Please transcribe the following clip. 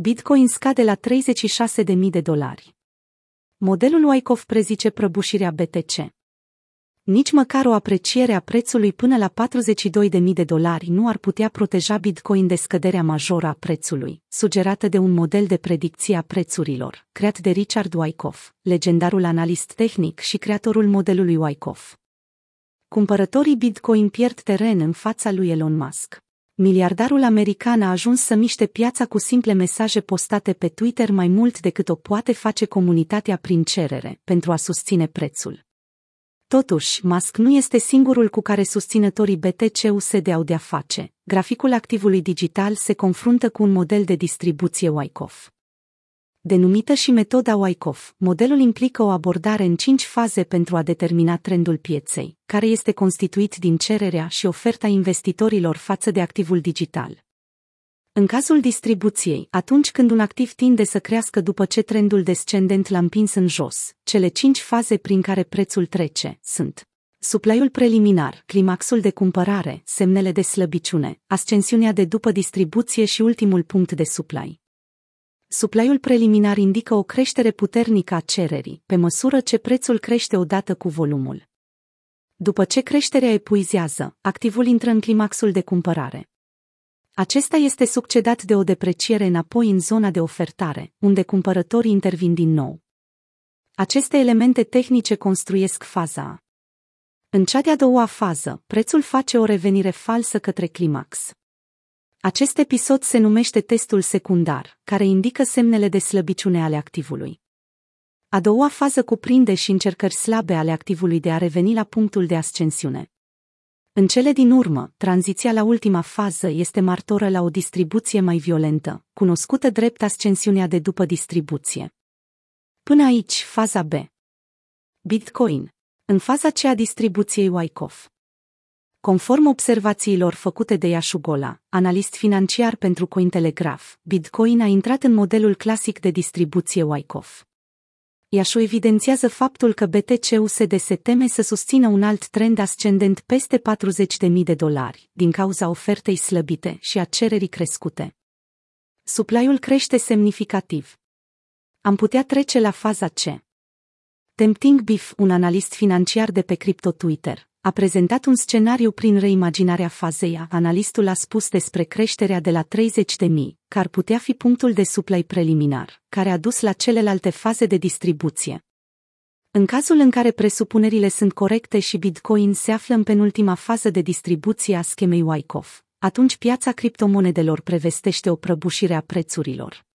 Bitcoin scade la 36.000 de dolari. Modelul Wyckoff prezice prăbușirea BTC. Nici măcar o apreciere a prețului până la 42.000 de dolari nu ar putea proteja Bitcoin de scăderea majoră a prețului, sugerată de un model de predicție a prețurilor, creat de Richard Wyckoff, legendarul analist tehnic și creatorul modelului Wyckoff. Cumpărătorii Bitcoin pierd teren în fața lui Elon Musk miliardarul american a ajuns să miște piața cu simple mesaje postate pe Twitter mai mult decât o poate face comunitatea prin cerere, pentru a susține prețul. Totuși, Musk nu este singurul cu care susținătorii BTC-USD au de-a face. Graficul activului digital se confruntă cu un model de distribuție Wyckoff denumită și metoda Wyckoff. Modelul implică o abordare în cinci faze pentru a determina trendul pieței, care este constituit din cererea și oferta investitorilor față de activul digital. În cazul distribuției, atunci când un activ tinde să crească după ce trendul descendent l-a împins în jos, cele cinci faze prin care prețul trece sunt Suplaiul preliminar, climaxul de cumpărare, semnele de slăbiciune, ascensiunea de după distribuție și ultimul punct de suplai. Suplaiul preliminar indică o creștere puternică a cererii, pe măsură ce prețul crește odată cu volumul. După ce creșterea epuizează, activul intră în climaxul de cumpărare. Acesta este succedat de o depreciere înapoi în zona de ofertare, unde cumpărătorii intervin din nou. Aceste elemente tehnice construiesc faza A. În cea de-a doua fază, prețul face o revenire falsă către climax. Acest episod se numește testul secundar, care indică semnele de slăbiciune ale activului. A doua fază cuprinde și încercări slabe ale activului de a reveni la punctul de ascensiune. În cele din urmă, tranziția la ultima fază este martoră la o distribuție mai violentă, cunoscută drept ascensiunea de după distribuție. Până aici, faza B. Bitcoin. În faza C a distribuției Wyckoff. Conform observațiilor făcute de Yashugola, analist financiar pentru Cointelegraph, Bitcoin a intrat în modelul clasic de distribuție Wyckoff. Yashu evidențiază faptul că BTC-USD se teme să susțină un alt trend ascendent peste 40.000 de dolari, din cauza ofertei slăbite și a cererii crescute. Suplaiul crește semnificativ. Am putea trece la faza C. Tempting Beef, un analist financiar de pe Crypto Twitter, a prezentat un scenariu prin reimaginarea fazei Analistul a spus despre creșterea de la 30 de mii, că ar putea fi punctul de supply preliminar, care a dus la celelalte faze de distribuție. În cazul în care presupunerile sunt corecte și Bitcoin se află în penultima fază de distribuție a schemei Wyckoff, atunci piața criptomonedelor prevestește o prăbușire a prețurilor.